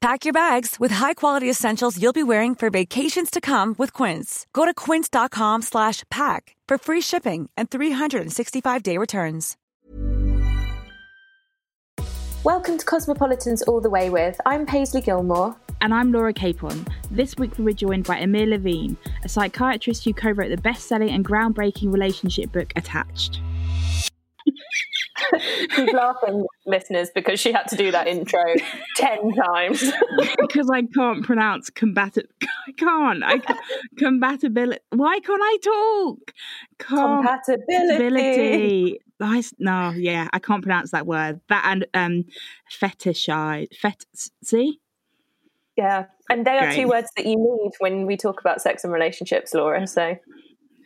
Pack your bags with high-quality essentials you'll be wearing for vacations to come with Quince. Go to quince.com slash pack for free shipping and 365-day returns. Welcome to Cosmopolitans All the Way With. I'm Paisley Gilmour. And I'm Laura Capon. This week we're joined by Amir Levine, a psychiatrist who co wrote the best selling and groundbreaking relationship book Attached. She's laughing, listeners, because she had to do that intro 10 times. because I can't pronounce combative. I can't. I can't. Compatibility. Why can't I talk? Com- Compatibility. I, no, yeah, I can't pronounce that word. That and um, fetishize. Fet, see? Yeah, and they are Great. two words that you need when we talk about sex and relationships, Laura. So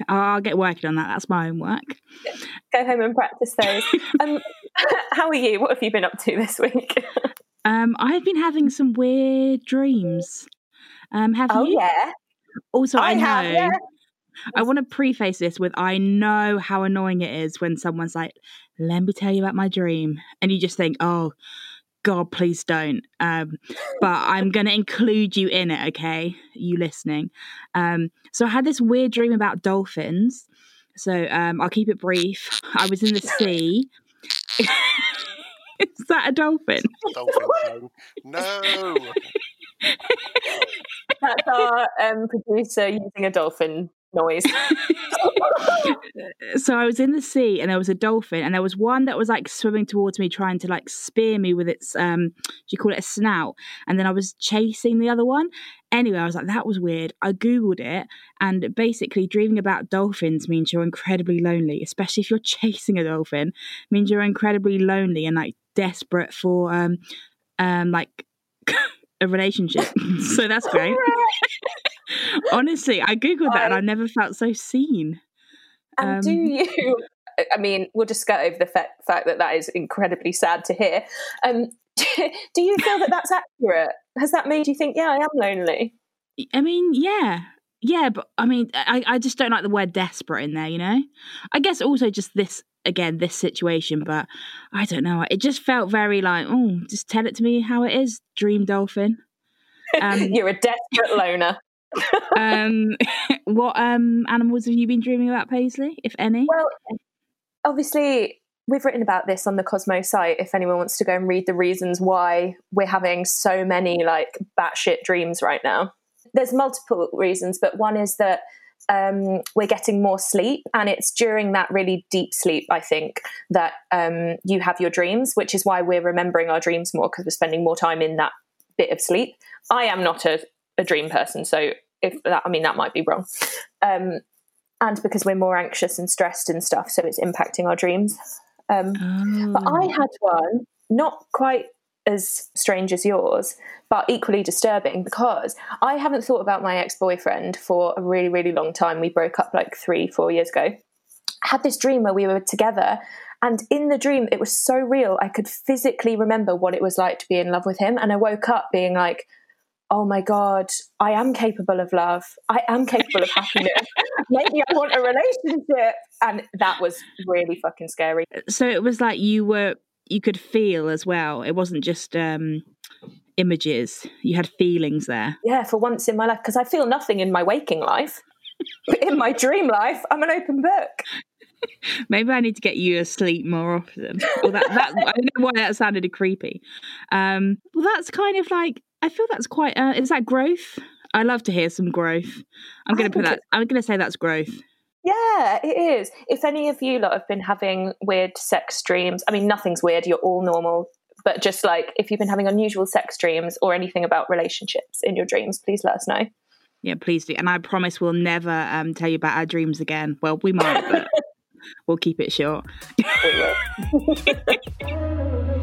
I'll get working on that. That's my homework. go home and practice those. um, how are you? What have you been up to this week? Um, I've been having some weird dreams. Um, have oh, you? yeah. Also, I, I know. have, yeah. I want to preface this with I know how annoying it is when someone's like, "Let me tell you about my dream," and you just think, "Oh, God, please don't." Um, but I'm going to include you in it, okay? You listening? Um, so I had this weird dream about dolphins. So um, I'll keep it brief. I was in the sea. is that a dolphin? Dolphin. No. That's our um, producer using a dolphin noise. so I was in the sea and there was a dolphin and there was one that was like swimming towards me trying to like spear me with its um do you call it a snout? And then I was chasing the other one. Anyway I was like that was weird. I googled it and basically dreaming about dolphins means you're incredibly lonely especially if you're chasing a dolphin means you're incredibly lonely and like desperate for um um like a relationship. So that's great honestly I googled that and I never felt so seen And Um, do you? I mean, we'll just go over the fa- fact that that is incredibly sad to hear. Um, do you feel that that's accurate? Has that made you think, yeah, I am lonely? I mean, yeah. Yeah, but I mean, I, I just don't like the word desperate in there, you know? I guess also just this, again, this situation, but I don't know. It just felt very like, oh, just tell it to me how it is, Dream Dolphin. Um, You're a desperate loner. Um, what um animals have you been dreaming about, Paisley, if any? Well, obviously, we've written about this on the Cosmo site. If anyone wants to go and read the reasons why we're having so many like batshit dreams right now, there's multiple reasons, but one is that um, we're getting more sleep, and it's during that really deep sleep, I think, that um, you have your dreams, which is why we're remembering our dreams more because we're spending more time in that bit of sleep. I am not a, a dream person, so if that, I mean, that might be wrong. Um, and because we're more anxious and stressed and stuff, so it's impacting our dreams. Um, But I had one, not quite as strange as yours, but equally disturbing because I haven't thought about my ex boyfriend for a really, really long time. We broke up like three, four years ago. I had this dream where we were together, and in the dream, it was so real. I could physically remember what it was like to be in love with him. And I woke up being like, oh my God, I am capable of love. I am capable of happiness. Maybe I want a relationship. And that was really fucking scary. so it was like you were, you could feel as well. It wasn't just um images, you had feelings there. Yeah, for once in my life, because I feel nothing in my waking life. But in my dream life, I'm an open book. Maybe I need to get you asleep more often. Well, that, that I don't know why that sounded creepy. Um, well, that's kind of like I feel that's quite. Uh, is that growth? I love to hear some growth. I'm going to put that. I'm going to say that's growth. Yeah, it is. If any of you lot have been having weird sex dreams, I mean, nothing's weird, you're all normal. But just like if you've been having unusual sex dreams or anything about relationships in your dreams, please let us know. Yeah, please do. And I promise we'll never um, tell you about our dreams again. Well, we might, but we'll keep it short.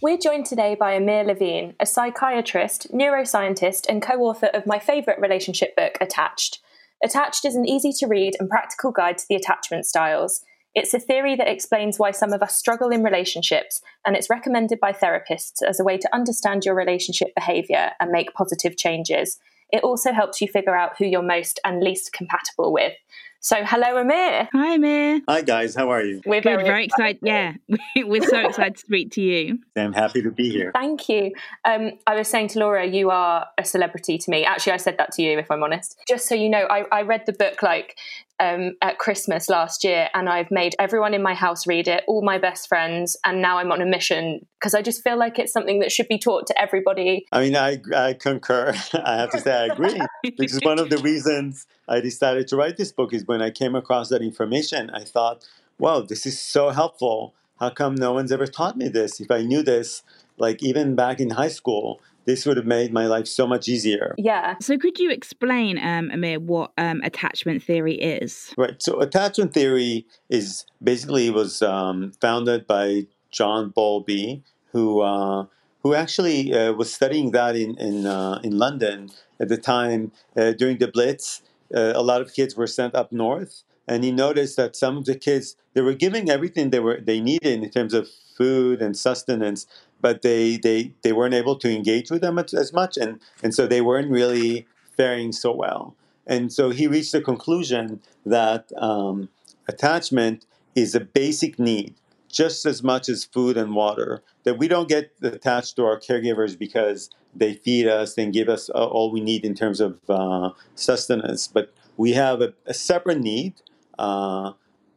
We're joined today by Amir Levine, a psychiatrist, neuroscientist, and co author of my favourite relationship book, Attached. Attached is an easy to read and practical guide to the attachment styles. It's a theory that explains why some of us struggle in relationships, and it's recommended by therapists as a way to understand your relationship behaviour and make positive changes. It also helps you figure out who you're most and least compatible with. So, hello, Amir. Hi, Amir. Hi, guys. How are you? We're Good, very, very excited. Yeah, we're so excited to speak to you. I'm happy to be here. Thank you. Um, I was saying to Laura, you are a celebrity to me. Actually, I said that to you, if I'm honest. Just so you know, I, I read the book like um, at Christmas last year, and I've made everyone in my house read it, all my best friends, and now I'm on a mission because I just feel like it's something that should be taught to everybody. I mean, I, I concur. I have to say, I agree. Which is one of the reasons I decided to write this book. Is when I came across that information, I thought, "Wow, this is so helpful. How come no one's ever taught me this? If I knew this, like even back in high school, this would have made my life so much easier." Yeah. So, could you explain, um, Amir, what um, attachment theory is? Right. So, attachment theory is basically was um, founded by John Bowlby, who uh, who actually uh, was studying that in in uh, in London at the time uh, during the Blitz. Uh, a lot of kids were sent up north, and he noticed that some of the kids they were giving everything they were they needed in terms of food and sustenance, but they they they weren't able to engage with them as, much, and and so they weren't really faring so well. And so he reached the conclusion that um, attachment is a basic need just as much as food and water. That we don't get attached to our caregivers because they feed us and give us uh, all we need in terms of uh, sustenance, but we have a, a separate need, uh,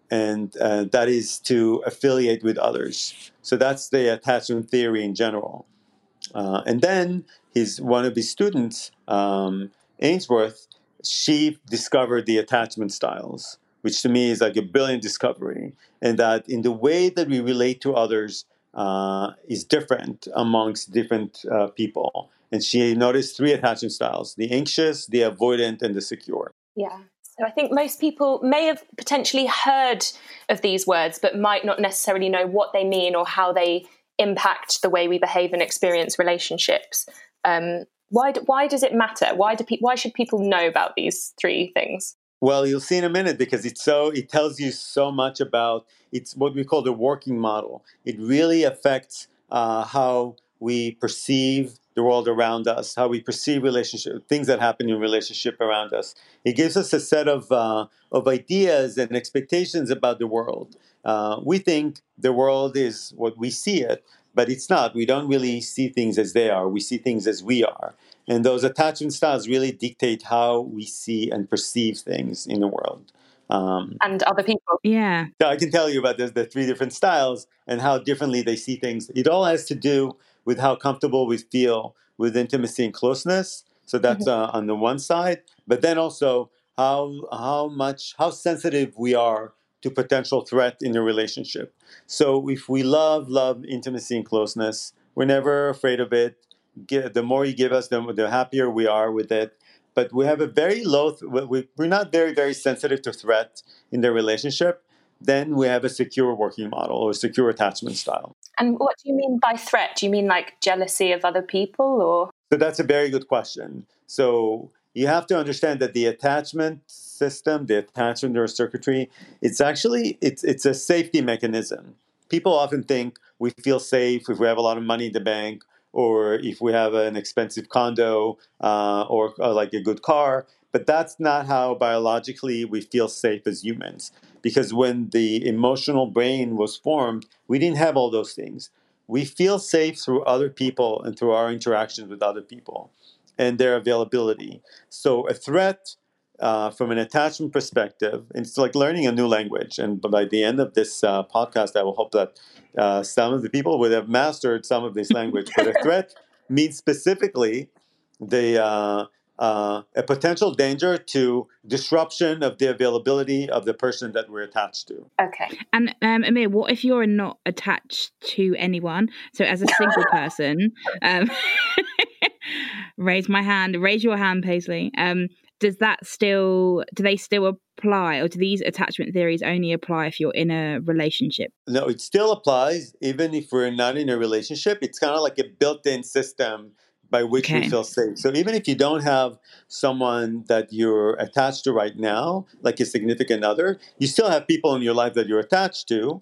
and uh, that is to affiliate with others. So that's the attachment theory in general. Uh, and then his one of his students, um, Ainsworth, she discovered the attachment styles which to me is like a brilliant discovery, and that in the way that we relate to others uh, is different amongst different uh, people. And she noticed three attachment styles the anxious, the avoidant, and the secure. Yeah. So I think most people may have potentially heard of these words, but might not necessarily know what they mean or how they impact the way we behave and experience relationships. Um, why, why does it matter? Why, do pe- why should people know about these three things? Well, you'll see in a minute because it's so it tells you so much about it's what we call the working model. It really affects uh, how we perceive the world around us, how we perceive relationship, things that happen in relationship around us. It gives us a set of uh, of ideas and expectations about the world. Uh, we think the world is what we see it, but it's not. We don't really see things as they are. We see things as we are. And those attachment styles really dictate how we see and perceive things in the world. Um, and other people. Yeah. So I can tell you about the, the three different styles and how differently they see things. It all has to do with how comfortable we feel with intimacy and closeness. So that's uh, on the one side, but then also how how much how sensitive we are to potential threat in a relationship. So if we love love intimacy and closeness, we're never afraid of it the more you give us, the, the happier we are with it. But we have a very low, we, we're not very, very sensitive to threat in the relationship. Then we have a secure working model or secure attachment style. And what do you mean by threat? Do you mean like jealousy of other people or? So that's a very good question. So you have to understand that the attachment system, the attachment neurocircuitry, it's actually it's it's a safety mechanism. People often think we feel safe if we have a lot of money in the bank or if we have an expensive condo uh, or, or like a good car. But that's not how biologically we feel safe as humans. Because when the emotional brain was formed, we didn't have all those things. We feel safe through other people and through our interactions with other people and their availability. So a threat uh, from an attachment perspective, it's like learning a new language. And by the end of this uh, podcast, I will hope that uh, some of the people would have mastered some of this language. but a threat means specifically the uh, uh, a potential danger to disruption of the availability of the person that we're attached to. Okay. And um, Amir, what if you're not attached to anyone? So as a single person, um, raise my hand, raise your hand, Paisley. Um, does that still do they still apply or do these attachment theories only apply if you're in a relationship? No it still applies even if we're not in a relationship. It's kind of like a built-in system by which Okay. we feel safe. So even if you don't have someone that you're attached to right now like a significant other you still have people in your life that you're attached to.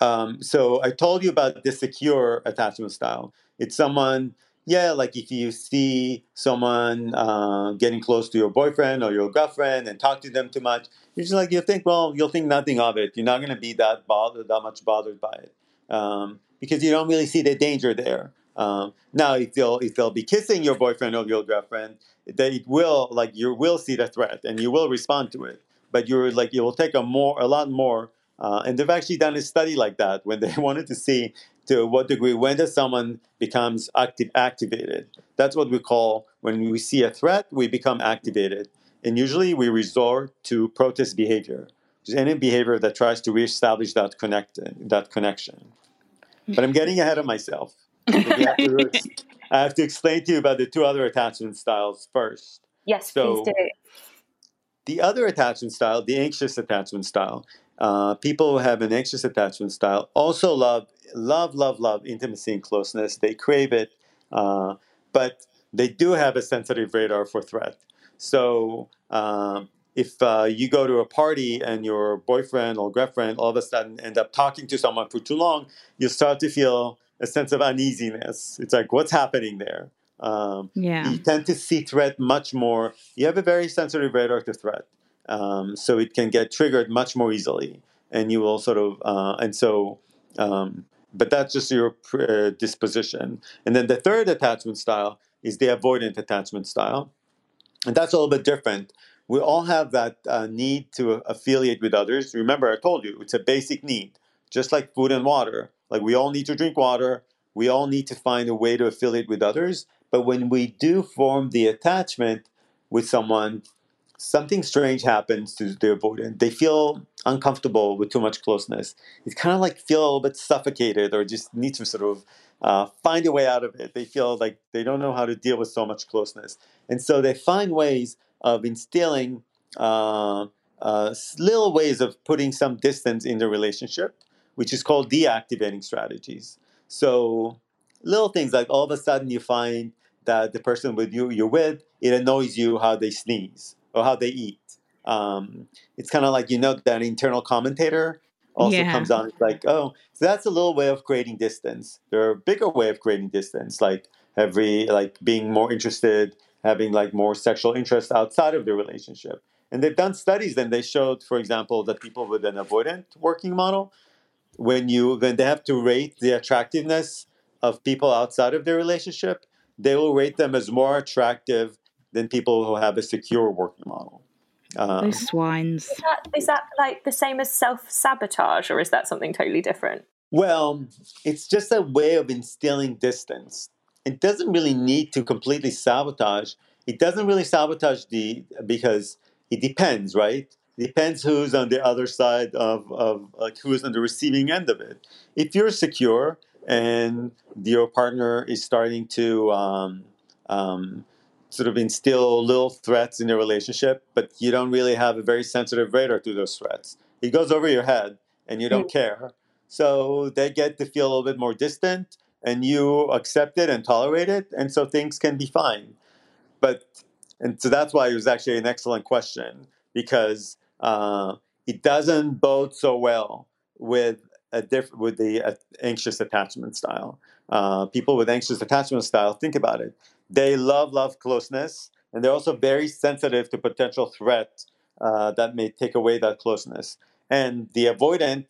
Um, so i told you about the secure attachment style. It's someone yeah like if you see someone uh, getting close to your boyfriend or your girlfriend and talk to them too much you're just like you think well you'll think nothing of it. You're not going to be that bothered that much bothered by it um, because you don't really see the danger there. Um, now if they'll if they'll be kissing your boyfriend or your girlfriend it will like you will see the threat and you will respond to it. But you're like it will take a more a lot more uh, and they've actually done a study like that when they wanted to see to what degree when does someone becomes active activated? That's what we call when we see a threat we become activated. And usually we resort to protest behavior which is any behavior that tries to reestablish that connect that connection. But i'm getting ahead of myself. We have to- i have to explain to you about the two other attachment styles first. Yes, So- please do. the other attachment style, the anxious attachment style, uh, people who have an anxious attachment style also love, love, love, love intimacy and closeness. They crave it, uh, but they do have a sensitive radar for threat. So um, if uh, you go to a party and your boyfriend or girlfriend all of a sudden end up talking to someone for too long, you start to feel a sense of uneasiness. It's like, what's happening there? Um, yeah you tend to see threat much more. You have a very sensitive radar to threat, um, so it can get triggered much more easily, and you will sort of uh, and so. Um, but that's just your uh, disposition. And then the third attachment style is the avoidant attachment style, and that's a little bit different. We all have that uh, need to affiliate with others. Remember, I told you it's a basic need, just like food and water. Like we all need to drink water. We all need to find a way to affiliate with others. But when we do form the attachment with someone, something strange happens to the avoidant. They feel uncomfortable with too much closeness. It's kind of like feel a little bit suffocated or just need to sort of uh, find a way out of it. They feel like they don't know how to deal with so much closeness. And so they find ways of instilling uh, uh, little ways of putting some distance in the relationship, which is called deactivating strategies. So little things like all of a sudden you find that the person with you you're with it annoys you how they sneeze or how they eat. Um, it's kind of like you know that internal commentator also Yeah. comes on. It's like oh, so that's a little way of creating distance. There are a bigger way of creating distance, like every like being more interested, having like more sexual interest outside of the relationship. And they've done studies, and they showed, for example, that people with an avoidant working model, when you when they have to rate the attractiveness of people outside of their relationship, they will rate them as more attractive than people who have a secure working model. Um, those swines Is that, is that like the same as self sabotage, or is that something totally different? Well, it's just a way of instilling distance. It doesn't really need to completely sabotage. It doesn't really sabotage the because it depends, right? It depends who's on the other side of, of like who's on the receiving end of it. If you're secure and your partner is starting to um, um, sort of instill little threats in your relationship, but you don't really have a very sensitive radar to those threats, it goes over your head and you don't care. So they get to feel a little bit more distant, and you accept it and tolerate it, and so things can be fine. But and so that's why it was actually an excellent question because uh, it doesn't bode so well with a diff- with the uh, anxious attachment style. Uh, people with anxious attachment style, think about it. They love love closeness, and they're also very sensitive to potential threat uh, that may take away that closeness. And the avoidant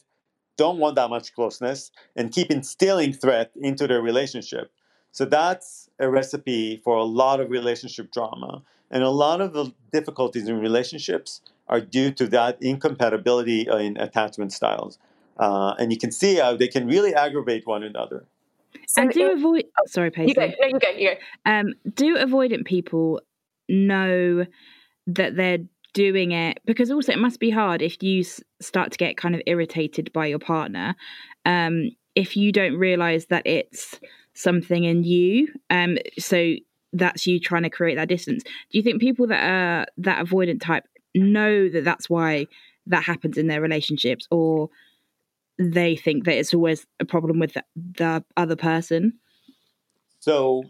don't want that much closeness and keep instilling threat into their relationship. So that's a recipe for a lot of relationship drama. And a lot of the difficulties in relationships are due to that incompatibility in attachment styles. Uh, and you can see how they can really aggravate one another. So and do it- avoid sorry you go, no, you go, you go. um do avoidant people know that they're doing it because also it must be hard if you s- start to get kind of irritated by your partner um if you don't realize that it's something in you um so that's you trying to create that distance do you think people that are that avoidant type know that that's why that happens in their relationships or they think that it's always a problem with the, the other person So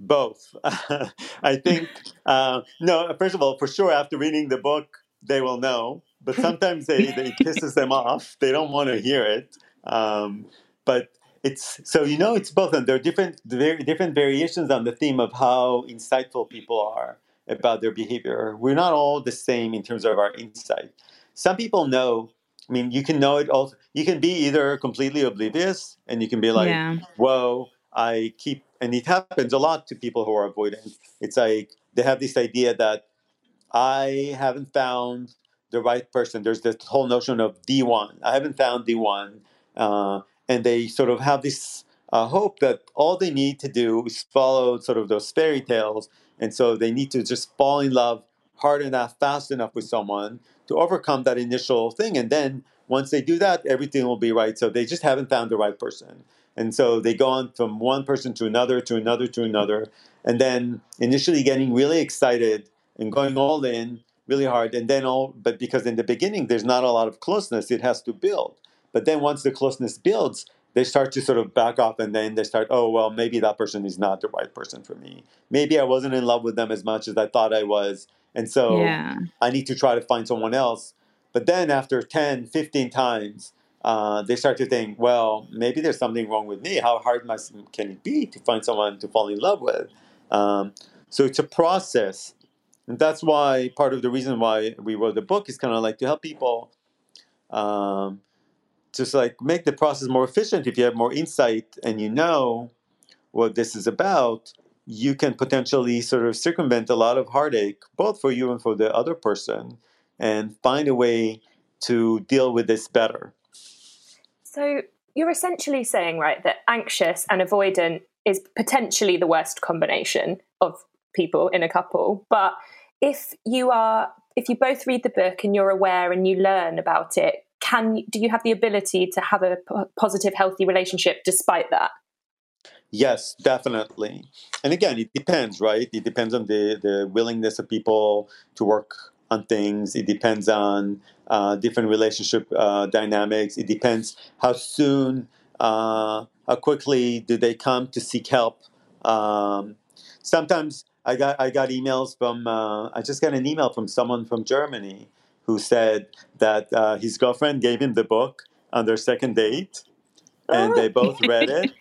both. I think uh, no. First of all, for sure, after reading the book, they will know. But sometimes they, they pisses them off. They don't want to hear it. Um, but it's so you know it's both, and there are different very different variations on the theme of how insightful people are about their behavior. We're not all the same in terms of our insight. Some people know. I mean, you can know it all. You can be either completely oblivious, and you can be like, yeah "Whoa, I keep," and it happens a lot to people who are avoidant. It's like they have this idea that I haven't found the right person. There's this whole notion of the one. I haven't found the one, uh, and they sort of have this uh, hope that all they need to do is follow sort of those fairy tales, and so they need to just fall in love hard enough, fast enough with someone to overcome that initial thing, and then once they do that, everything will be right. So they just haven't found the right person. And so they go on from one person to another, to another, to another, and then initially getting really excited and going all in really hard and then all but because in the beginning there's not a lot of closeness it has to build but then once the closeness builds they start to sort of back off and then they start oh well maybe that person is not the right person for me. Maybe i wasn't in love with them as much as i thought i was and so yeah. I need to try to find someone else. But then after 10 15 times uh, they start to think well maybe there's something wrong with me. How hard must, can it be to find someone to fall in love with? Um, so it's a process. And that's why part of the reason why we wrote the book is kind of like to help people um, just like make the process more efficient. If you have more insight and you know what this is about, you can potentially sort of circumvent a lot of heartache, both for you and for the other person, and find a way to deal with this better. So you're essentially saying, right, that anxious and avoidant is potentially the worst combination of people in a couple. But if you are, if you both read the book and you're aware and you learn about it, can do you have the ability to have a positive, healthy relationship despite that? Yes, definitely. And again, it depends, right? It depends on the, the willingness of people to work on things. It depends on uh, different relationship uh, dynamics. It depends how soon, uh, how quickly do they come to seek help. Um, sometimes I got I got emails from uh, I just got an email from someone from Germany who said that uh, his girlfriend gave him the book on their second date, and they both read it.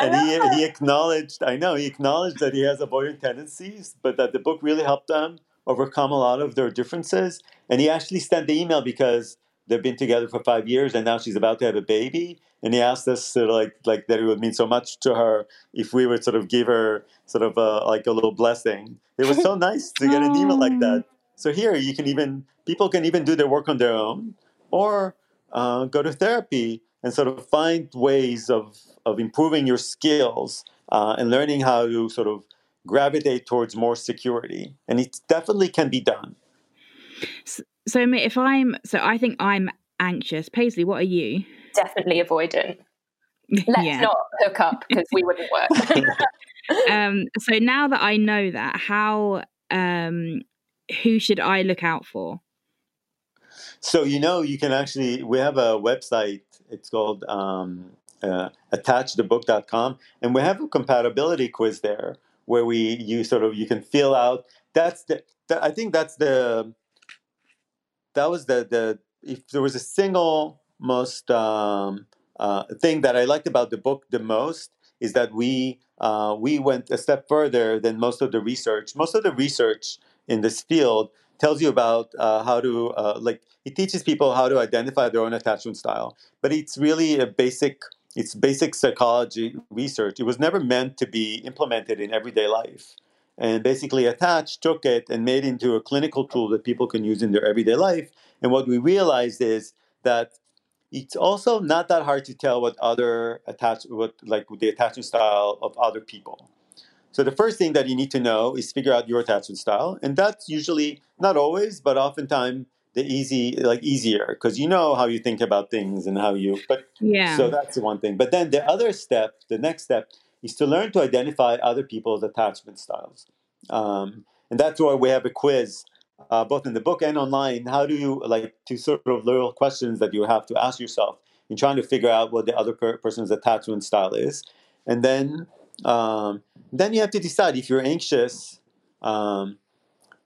And he, he acknowledged, I know, he acknowledged that he has avoidant tendencies, but that the book really helped them overcome a lot of their differences. And he actually sent the email because they've been together for five years and now she's about to have a baby. And he asked us to like, like that it would mean so much to her if we would sort of give her sort of a, like a little blessing. It was so nice to get an email like that. So here you can even, people can even do their work on their own or uh, go to therapy and sort of find ways of, of improving your skills uh, and learning how to sort of gravitate towards more security. And it definitely can be done. So I if I'm, so I think I'm anxious. Paisley, what are you? Definitely avoidant. Let's yeah. not hook up because we wouldn't work. um, so now that I know that, how, um, who should I look out for? So, you know, you can actually, we have a website. It's called um, uh, attachedthebook.com. And we have a compatibility quiz there where we, you sort of, you can fill out. That's the, I think that's the, that was the, the, if there was a single most um, uh, thing that I liked about the book the most is that we uh, we went a step further than most of the research. Most of the research in this field tells you about uh, how to uh, like it teaches people how to identify their own attachment style, but it's really a basic it's basic psychology research. It was never meant to be implemented in everyday life. And basically, Attach took it and made it into a clinical tool that people can use in their everyday life. And what we realized is that it's also not that hard to tell what other attach what like the attachment style of other people So the first thing that you need to know is figure out your attachment style, and that's usually not always, but oftentimes the easy, like easier, because you know how you think about things and how you. But Yeah. so that's the one thing. But then the other step, the next step, is to learn to identify other people's attachment styles, um, and that's why we have a quiz. Uh, both in the book and online, how do you like to sort of little questions that you have to ask yourself in trying to figure out what the other per- person's attachment style is, and then um, then you have to decide if you're anxious. Um,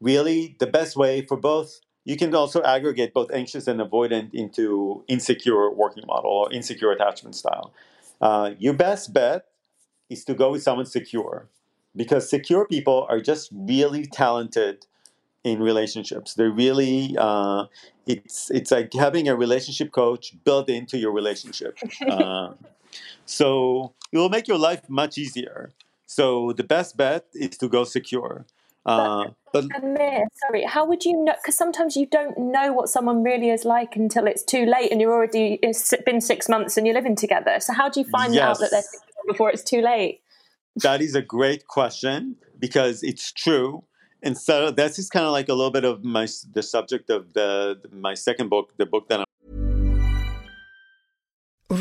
really, the best way for both, you can also aggregate both anxious and avoidant into insecure working model or insecure attachment style. Uh, your best bet is to go with someone secure, because secure people are just really talented in relationships. They're really uh, it's it's like having a relationship coach built into your relationship. Uh, so it will make your life much easier. So the best bet is to go secure. Uh, but Amir, sorry, how would you know? Because sometimes you don't know what someone really is like until it's too late and you're already, it's been six months and you're living together. So how do you find out that they're secure before it's too late? that is a great question because it's true. And so this is kind of like a little bit of my the subject of the my second book, the book that I'm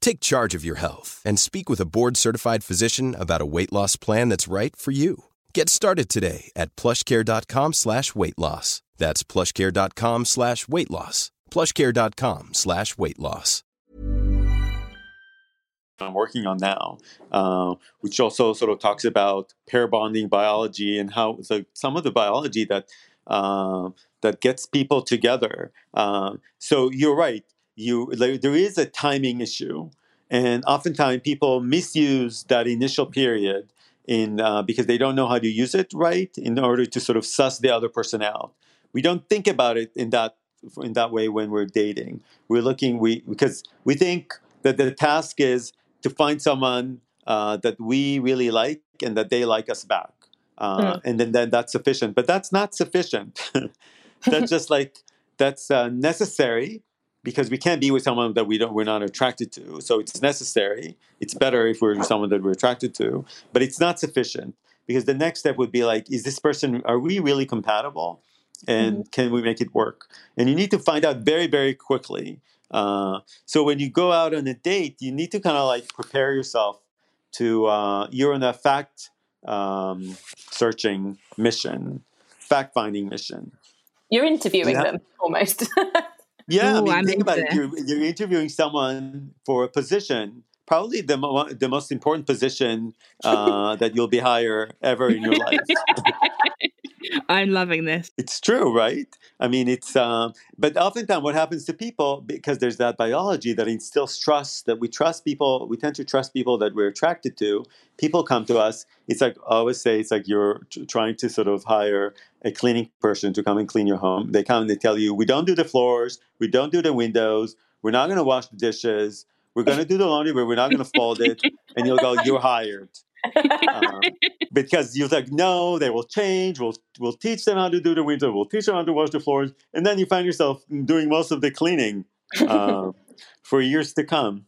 Take charge of your health and speak with a board-certified physician about a weight loss plan that's right for you. Get started today at plushcare.com slash weight loss. That's plushcare.com slash weight loss. plushcare.com slash weight loss. I'm working on now, uh, which also sort of talks about pair bonding biology and how so some of the biology that uh, that gets people together. Uh, so you're right. You there, there is a timing issue, and oftentimes people misuse that initial period in uh, because they don't know how to use it right in order to sort of suss the other person out. We don't think about it in that in that way when we're dating. We're looking we because we think that the task is to find someone uh, that we really like and that they like us back, uh, and then, then that's sufficient. But that's not sufficient. that's just like that's uh, necessary because we can't be with someone that we don't we're not attracted to. So it's necessary. It's better if we're with someone that we're attracted to, but it's not sufficient because the next step would be like, is this person are we really compatible? And can we make it work? And you need to find out very, very quickly. Uh, so when you go out on a date, you need to kind of like prepare yourself to uh, you're on a fact um, searching mission, fact finding mission. You're interviewing Yeah. them almost. Yeah, I mean, I'm think about it. into You're, you're interviewing someone for a position, probably the mo- the most important position uh, that you'll be hired ever in your life. I'm loving this. It's true, right? I mean, it's um, but oftentimes what happens to people because there's that biology that instills trust that we trust people. We tend to trust people that we're attracted to. People come to us. It's like I always say, it's like you're tr- trying to sort of hire a cleaning person to come and clean your home. They come and they tell you, we don't do the floors, we don't do the windows, we're not going to wash the dishes, we're going to do the laundry, but we're not going to fold it, and you'll go, you're hired. Um, because you're like, no, they will change. We'll we'll teach them how to do the window. We'll teach them how to wash the floors, and then you find yourself doing most of the cleaning uh, for years to come.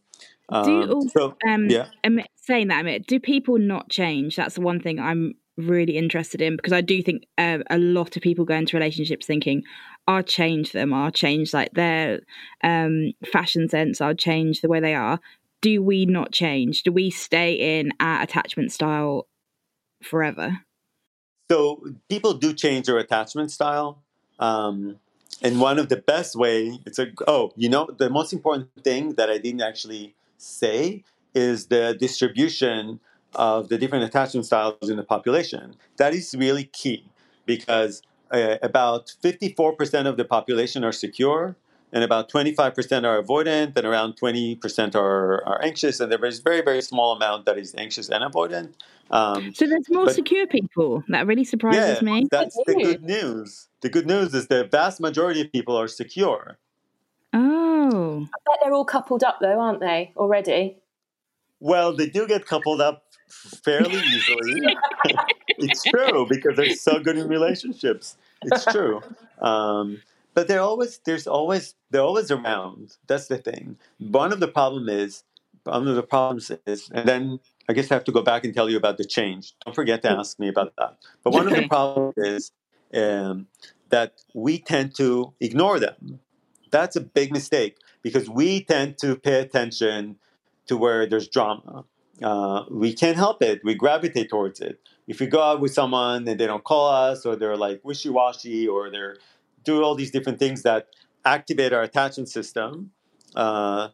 do you Um, also, so um, yeah, saying that, Amir, do people not change? That's the one thing I'm really interested in because I do think uh, a lot of people go into relationships thinking, I'll change them, I'll change like their um, fashion sense, I'll change the way they are. Do we not change? Do we stay in our attachment style forever? so people do change their attachment style. Um, and one of the best way it's a oh you know the most important thing that I didn't actually say is the distribution of the different attachment styles in the population. That is really key because uh, about 54% of the population are secure and about 25% are avoidant and around 20% are, are anxious and there is very very small amount that is anxious and avoidant um, So there's more But- secure people. That really surprises yeah, me. that's the good news. The good news is the vast majority of people are secure. Oh, I bet they're all coupled up though, aren't they? Already. Well, they do get coupled up fairly easily. it's true because they're so good in relationships. It's true. Um, but they're always there's always they're always around. That's the thing. One of the problem is one of the problems is, and then I guess I have to go back and tell you about the change. Don't forget to ask me about that. But one of the problems is um, that we tend to ignore them. That's a big mistake because we tend to pay attention to where there's drama. Uh, we can't help it. We gravitate towards it. If we go out with someone and they don't call us, or they're like wishy washy, or they're do all these different things that activate our attachment system, uh,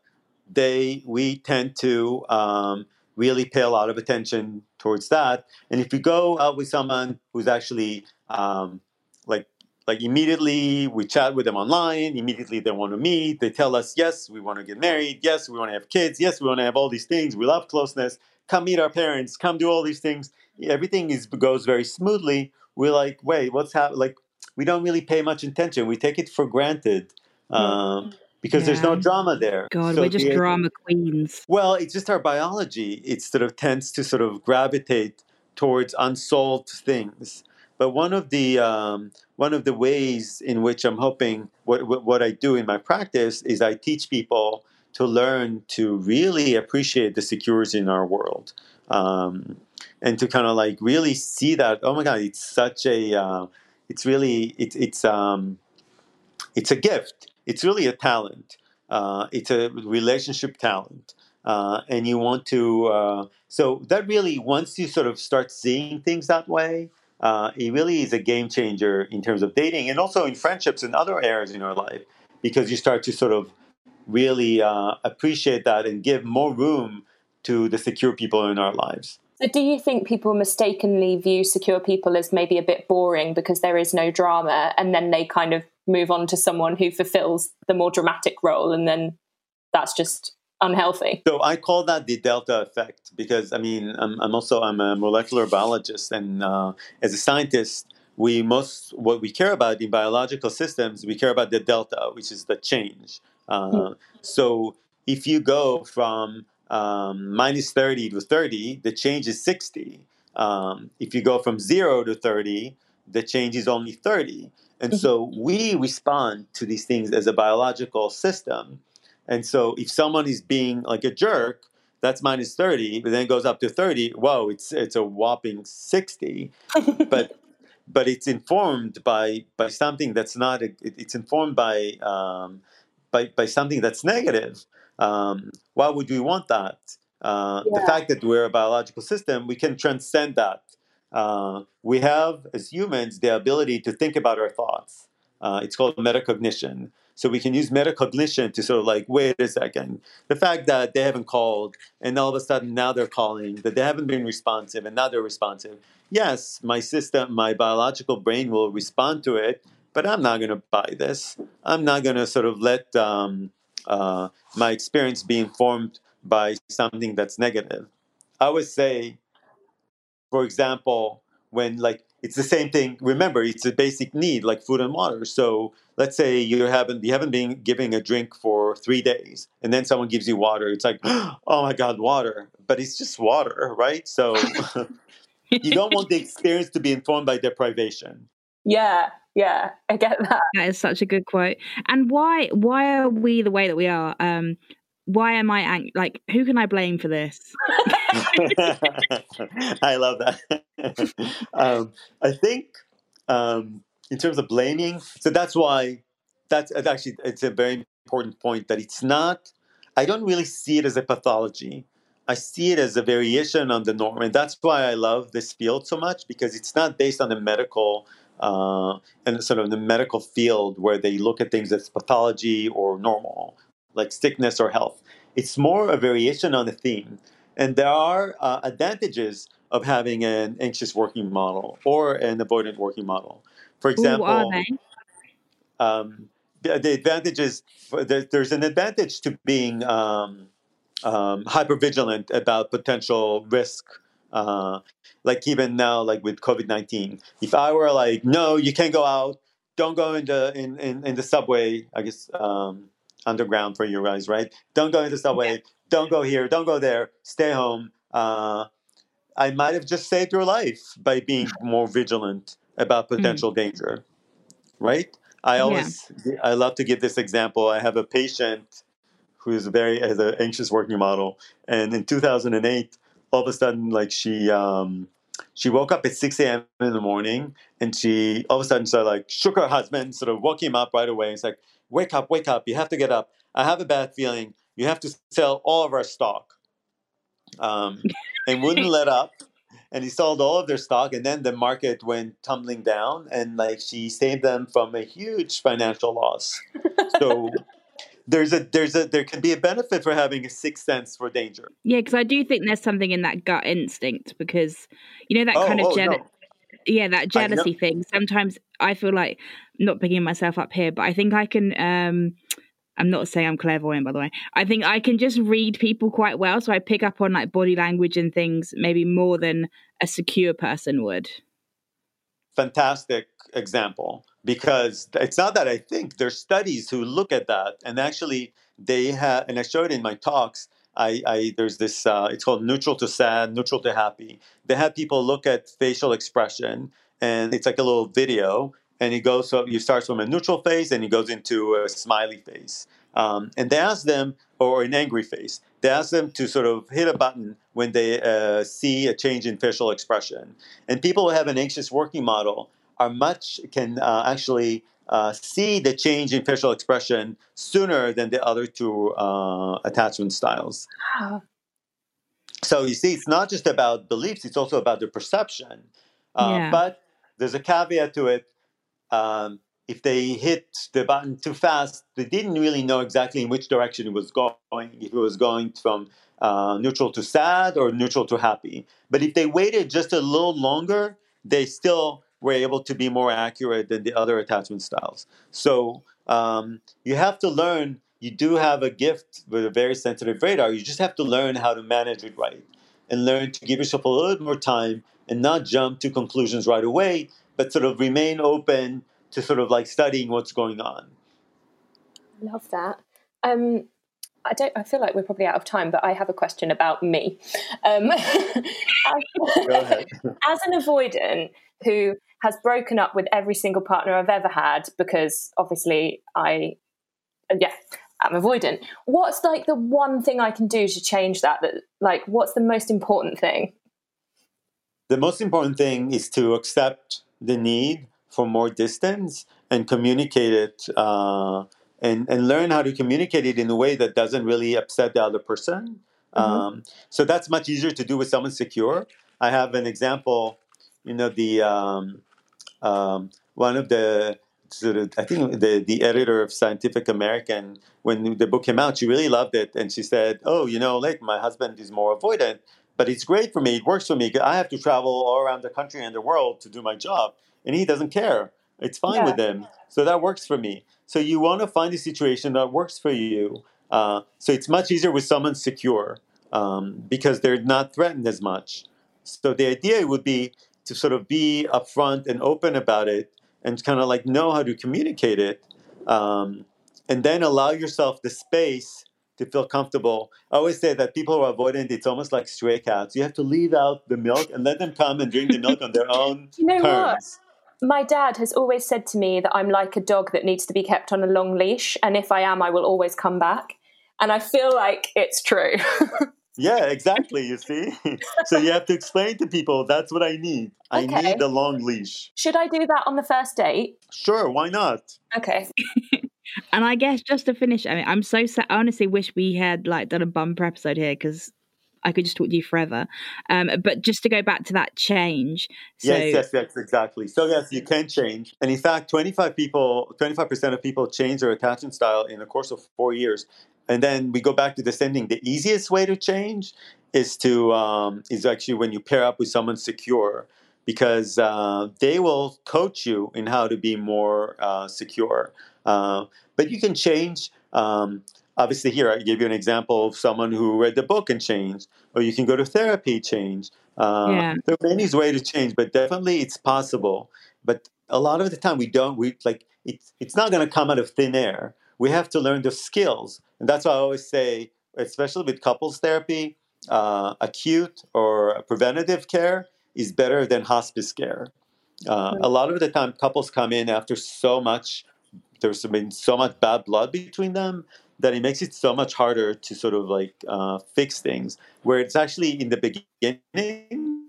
they we tend to um, really pay a lot of attention towards that. And if we go out with someone who's actually um, like like immediately we chat with them online, immediately they want to meet, they tell us yes, we want to get married, yes, we want to have kids, yes, we want to have all these things, we love closeness, come meet our parents, come do all these things. Everything is goes very smoothly. We're like, wait, what's happening? Like we don't really pay much attention. We take it for granted. Um, because there's no drama there. God, So we're just the- drama queens. well, it's just our biology. It sort of tends to sort of gravitate towards unsolved things. But one of the um, one of the ways in which I'm hoping what, what what I do in my practice is I teach people to learn to really appreciate the security in our world, um, and to kind of like really see that oh my god, it's such a uh, it's really it's it's um, it's a gift. It's really a talent. Uh, it's a relationship talent. Uh, and you want to, uh, so that really, once you sort of start seeing things that way, uh, it really is a game changer in terms of dating and also in friendships and other areas in your life because you start to sort of really uh, appreciate that and give more room to the secure people in our lives. So, do you think people mistakenly view secure people as maybe a bit boring because there is no drama, and then they kind of move on to someone who fulfills the more dramatic role, and then that's just unhealthy? So I call that the delta effect because I mean I'm, I'm also I'm a molecular biologist and uh, as a scientist we most what we care about in biological systems we care about the delta which is the change. Uh, so if you go from um, minus 30 to 30, the change is 60. Um, if you go from zero to 30, the change is only 30. And so we respond to these things as a biological system. And so if someone is being like a jerk, that's minus 30, but then it goes up to 30. Whoa, it's it's a whopping 60. but but it's informed by by something that's not it, it's informed by um, by by something that's negative. Um, why would we want that? Uh, The fact that we're a biological system, we can transcend that. Uh, we have, as humans, the ability to think about our thoughts. Uh, it's called metacognition. So we can use metacognition to sort of like, wait a second, the fact that they haven't called and all of a sudden now they're calling, that they haven't been responsive and now they're responsive. Yes, my system, my biological brain will respond to it, but I'm not going to buy this. I'm not going to sort of let um, uh, my experience be informed by something that's negative. I would say, for example, when like it's the same thing. Remember, it's a basic need like food and water. So let's say you haven't you haven't been giving a drink for three days, and then someone gives you water. It's like, oh my god, water! But it's just water, right? So you don't want the experience to be informed by deprivation. Yeah, yeah, I get that. That is such a good quote. And why why are we the way that we are? Um, why am I ang- like? Who can I blame for this? I love that. um, I think um, in terms of blaming, so that's why that's actually it's a very important point that it's not. I don't really see it as a pathology. I see it as a variation on the norm, and that's why I love this field so much because it's not based on the medical uh, and sort of the medical field where they look at things as pathology or normal, like sickness or health. It's more a variation on the theme. And there are uh, advantages of having an anxious working model or an avoidant working model. For example, Ooh, um, the, the advantages there, there's an advantage to being um, um, hypervigilant about potential risk. Uh, like even now, like with COVID nineteen, if I were like, no, you can't go out, don't go in the in, in, in the subway. I guess um, underground for you guys, right? Don't go in the subway. Don't go here. Don't go there. Stay home. Uh, I might have just saved your life by being more vigilant about Mm. potential danger, right? I always, I love to give this example. I have a patient who's very has an anxious working model, and in 2008, all of a sudden, like she um, she woke up at 6 a.m. in the morning, and she all of a sudden started like shook her husband, sort of woke him up right away. It's like, wake up, wake up! You have to get up. I have a bad feeling. You have to sell all of our stock, um, and wouldn't let up. And he sold all of their stock, and then the market went tumbling down, and like she saved them from a huge financial loss. So there's a there's a there can be a benefit for having a sixth sense for danger. Yeah, because I do think there's something in that gut instinct because you know that Oh, kind of oh, no. yeah that jealousy thing. Sometimes I feel like not picking myself up here, but I think I can. um I'm not saying I'm clairvoyant, by the way. I think I can just read people quite well, so I pick up on like body language and things maybe more than a secure person would. fantastic example because it's not that I think there's studies who look at that and actually they have and I show it in my talks. I, I there's this uh, it's called neutral to sad, neutral to happy. They have people look at facial expression and it's like a little video and it goes so you start from a neutral face and it goes into a smiley face. Um, and they ask them or an angry face. They ask them to sort of hit a button when they uh, see a change in facial expression. And people who have an anxious working model are much can uh, actually uh, see the change in facial expression sooner than the other two uh, attachment styles. Wow. So you see, it's not just about beliefs; it's also about the perception. Uh, Yeah. But there's a caveat to it. Um, if they hit the button too fast, they didn't really know exactly in which direction it was going. If it was going from uh, neutral to sad or neutral to happy. But if they waited just a little longer, they still were able to be more accurate than the other attachment styles. So um, you have to learn. You do have a gift with a very sensitive radar. You just have to learn how to manage it right and learn to give yourself a little bit more time and not jump to conclusions right away, but sort of remain open to sort of like studying what's going on. Love that. Um, I don't. I feel like we're probably out of time, but I have a question about me. Um, as, as an avoidant who has broken up with every single partner I've ever had because obviously I, yeah, I'm avoidant. What's like the one thing I can do to change that? That like, what's the most important thing? The most important thing is to accept the need for more distance and communicate it uh, and, and learn how to communicate it in a way that doesn't really upset the other person. Um, so that's much easier to do with someone secure. I have an example, you know, the um, um, one of the sort of, I think the, the editor of Scientific American, when the book came out, she really loved it. And she said, Oh, you know, like my husband is more avoidant, but it's great for me. It works for me. I have to travel all around the country and the world to do my job. And he doesn't care. It's fine Yeah. with him. So that works for me. So you want to find a situation that works for you. Uh, so it's much easier with someone secure um, because they're not threatened as much. So the idea would be to sort of be upfront and open about it and kind of like know how to communicate it um, and then allow yourself the space to feel comfortable. I always say that people who are avoidant, it's almost like stray cats. You have to leave out the milk and let them come and drink the milk on their own You know what? terms. My dad has always said to me that I'm like a dog that needs to be kept on a long leash, and if I am, I will always come back. And I feel like it's true. Yeah, exactly. You see? so you have to explain to people that's what I need. I Okay. need a long leash. Should I do that on the first date? Sure, why not? Okay. And I guess just to finish, I mean, I'm so sad. I honestly wish we had like done a bumper episode here because I could just talk to you forever. Um, but just to go back to that change. So yes, yes, yes, exactly. So yes, you can change. And in fact, 25 people, 25% of people change their attachment style in the course of four years. And then we go back to the descending. The easiest way to change is to um, is actually when you pair up with someone secure, because uh, they will coach you in how to be more uh, secure. Uh, but you can change. Um, obviously, here I gave you an example of someone who read the book and changed, or you can go to therapy, change. Uh, Yeah. There are many ways to change, but definitely it's possible. But a lot of the time, we don't. We like it's. It's not going to come out of thin air. We have to learn the skills, and that's why I always say, especially with couples therapy, uh, acute or preventative care is better than hospice care. Uh, a lot of the time, couples come in after so much. There's been so much bad blood between them that it makes it so much harder to sort of like uh, fix things. Where it's actually in the beginning,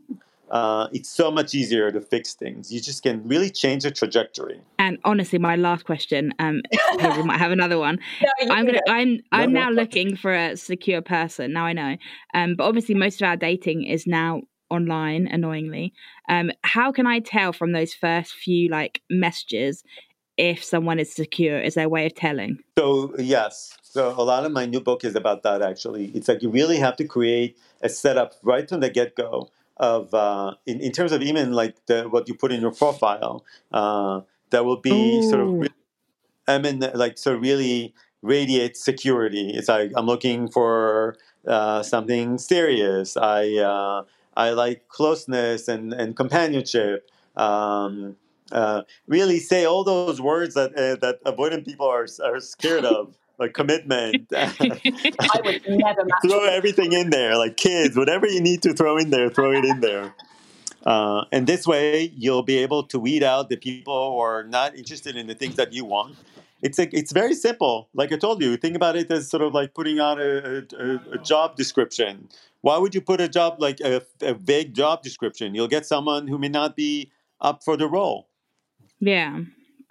uh, it's so much easier to fix things. You just can really change the trajectory. And honestly, my last question, um, we might have another one. No, I'm gonna. I'm, I'm no, now no. looking for a secure person. Now I know, um, but obviously most of our dating is now online. Annoyingly, um, how can I tell from those first few like messages if someone is secure? Is there a way of telling? So yes, so a lot of my new book is about that. Actually, it's like you really have to create a setup right from the get go of uh, in in terms of even like the what you put in your profile. Uh, that will be sort of I mean, like so really radiate security. It's like I'm looking for uh, something serious. I uh, I like closeness and and companionship. Um, uh, really say all those words that uh, that avoidant people are are scared of, like commitment. I would never match throw everything in there, like kids, whatever you need to throw in there, throw it in there. Uh, and this way, you'll be able to weed out the people who are not interested in the things that you want. It's like it's very simple. Like I told you, think about it as sort of like putting out a, a, a job description. Why would you put a job like a, a vague job description? You'll get someone who may not be up for the role. Yeah.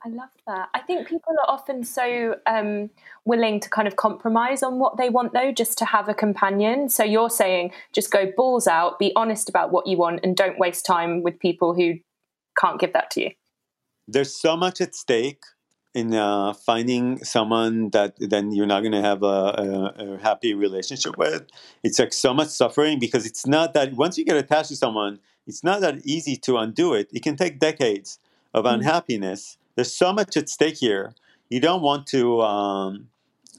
I love that. I think people are often so um, willing to kind of compromise on what they want, though, just to have a companion. So you're saying just go balls out, be honest about what you want, and don't waste time with people who can't give that to you. there's so much at stake in uh, finding someone that then you're not going to have a, a, a happy relationship with. It's like so much suffering because it's not that once you get attached to someone, it's not that easy to undo it. It can take decades of unhappiness. There's so much at stake here. You don't want to. Um,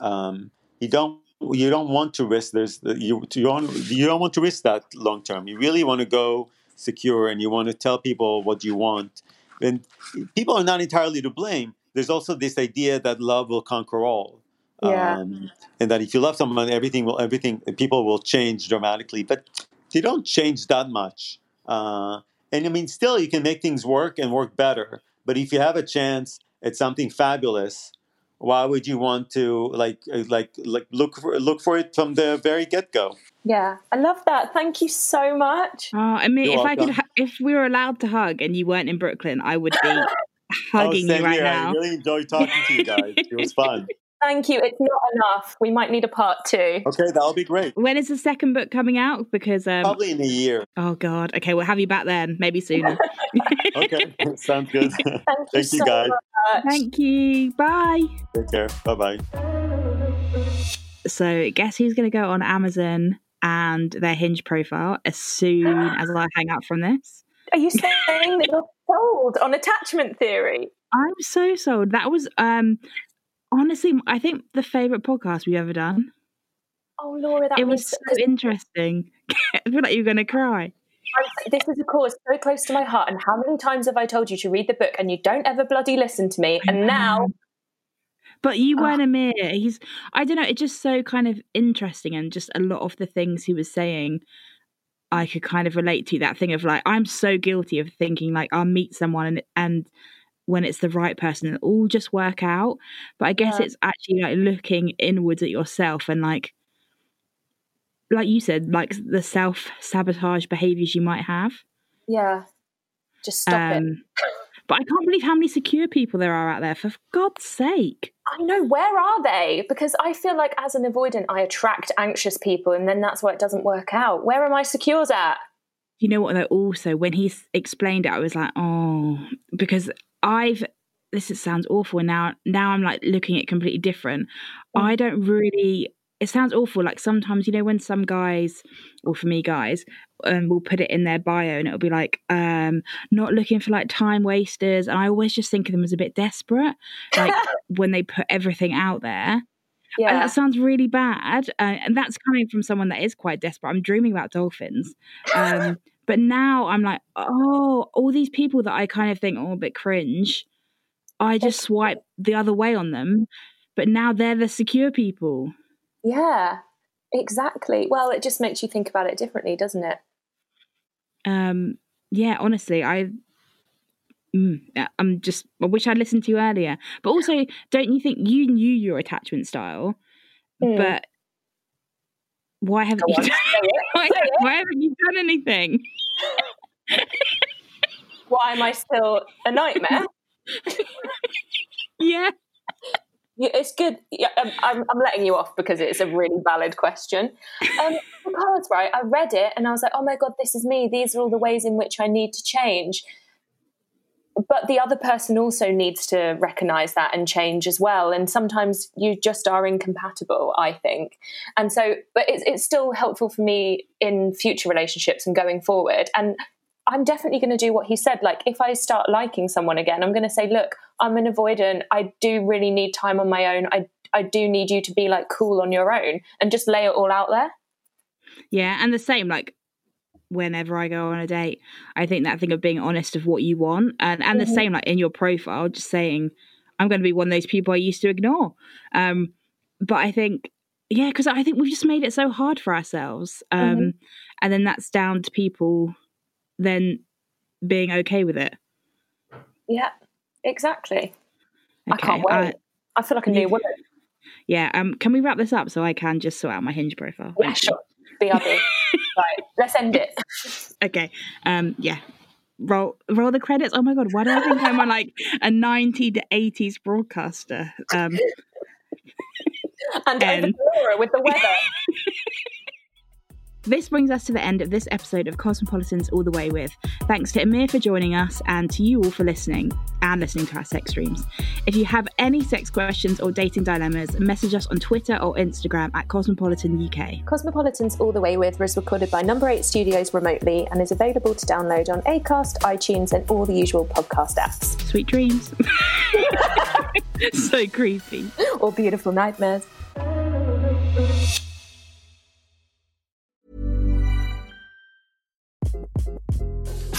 um, you don't. You don't want to risk. There's you. You don't. You don't want to risk that long term. You really want to go secure, and you want to tell people what you want and people are not entirely to blame. There's also this idea that love will conquer all, Yeah. um, and that if you love someone, everything will everything people will change dramatically. But they don't change that much. Uh, and I mean, still, you can make things work and work better. But if you have a chance at something fabulous, why would you want to like uh, like like look for look for it from the very get go? Yeah, I love that. Thank you so much. Oh, I mean, You're if I could, if we were allowed to hug and you weren't in Brooklyn, I would be Oh, hugging same you right here. I really enjoyed talking to you guys. It was fun. Thank you. It's not enough. We might need a part two. Okay, that'll be great. When is the second book coming out? Because um, Probably in a year. oh god, okay, we'll have you back then, maybe sooner. Okay, sounds good. Thank you, Thank you, so guys. much. Thank you. Bye. Take care. Bye bye. So, guess who's going to go on Amazon and their Hinge profile as soon as I hang up from this? Are you saying that you're sold on attachment theory? I'm so sold. That was um honestly, I think the favorite podcast we've ever done. Oh, Laura, that it was so interesting. I feel like you're going to cry. this is a cause so close to my heart. And how many times have I told you to read the book and you don't ever bloody listen to me? And now. But you Oh. weren't Amir. He's, I don't know, it's just so kind of interesting. And just a lot of the things he was saying, I could kind of relate to that thing of like, I'm so guilty of thinking like I'll meet someone and, and when it's the right person, it'll all just work out. But I guess Yeah. it's actually like looking inwards at yourself and like, like you said, like the self sabotage behaviors you might have. Yeah. Just stop it. Um, But I can't believe how many secure people there are out there. For God's sake. I know, where are they? Because I feel like as an avoidant, I attract anxious people and then that's why it doesn't work out. Where are my secures at? You know what? Though, also when he explained it, I was like, oh, because I've. This is, sounds awful. Now, now I'm like looking at completely different. I don't really. It sounds awful. Like sometimes, you know, when some guys, or for me, guys, um, will put it in their bio, and it'll be like, um, not looking for like time wasters. And I always just think of them as a bit desperate, like when they put everything out there. And Yeah. that sounds really bad. Uh, and that's coming from someone that is quite desperate. I'm dreaming about dolphins. Um, but now I'm like, oh, all these people that I kind of think, oh, a bit cringe, I just swipe the other way on them. But now they're the secure people. Yeah, exactly. Well, it just makes you think about it differently, doesn't it? Um, yeah, honestly, I. Mm, I'm just. I wish I'd listened to you earlier. But also, don't you think you knew your attachment style? Mm. But why haven't Go you on, done, why, why haven't you done anything? Why am I still a nightmare? Yeah. Yeah, it's good. Yeah, um, I'm, I'm letting you off because it's a really valid question. Um, because, right, I read it and I was like, oh my God, this is me. These are all the ways in which I need to change. But the other person also needs to recognize that and change as well. And sometimes you just are incompatible, I think. And so, but it's, it's still helpful for me in future relationships and going forward. And I'm definitely going to do what he said. Like, if I start liking someone again, I'm going to say, look, I'm an avoidant. I do really need time on my own. I, I do need you to be like cool on your own and just lay it all out there. Yeah, and the same like whenever I go on a date, I think that thing of being honest of what you want, and and the same like in your profile, just saying I'm going to be one of those people I used to ignore. Um, but I think yeah, because I think we've just made it so hard for ourselves, um, and then that's down to people then being okay with it. Yeah, exactly. I can't wait. I- I feel like a new woman. yeah. Um, can we wrap this up so I can just sort out my Hinge profile? Yeah, sure. BRB. right, let's end it. Okay. Um. Yeah. Roll roll the credits. Oh my god! Why do I think I'm on like a 90 to 80s broadcaster? Um. And And- to Laura with the weather. This brings us to the end of this episode of Cosmopolitans All the Way With. Thanks to Amir for joining us and to you all for listening and listening to our sex streams. If you have any sex questions or dating dilemmas, message us on Twitter or Instagram at Cosmopolitan UK. Cosmopolitans All the Way With was recorded by Number 8 Studios remotely and is available to download on Acast, iTunes, and all the usual podcast apps. Sweet dreams. so creepy. Or beautiful nightmares.